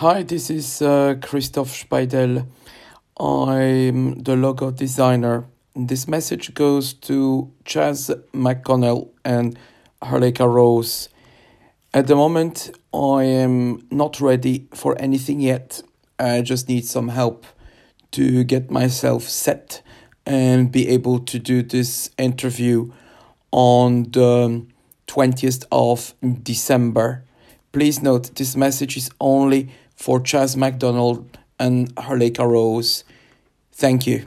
Hi, this is uh, Christoph Speidel. I'm the logo designer. This message goes to Chaz McConnell and Harleka Rose. At the moment, I am not ready for anything yet. I just need some help to get myself set and be able to do this interview on the 20th of December. Please note this message is only for Chaz McDonald and Harleka Rose. Thank you.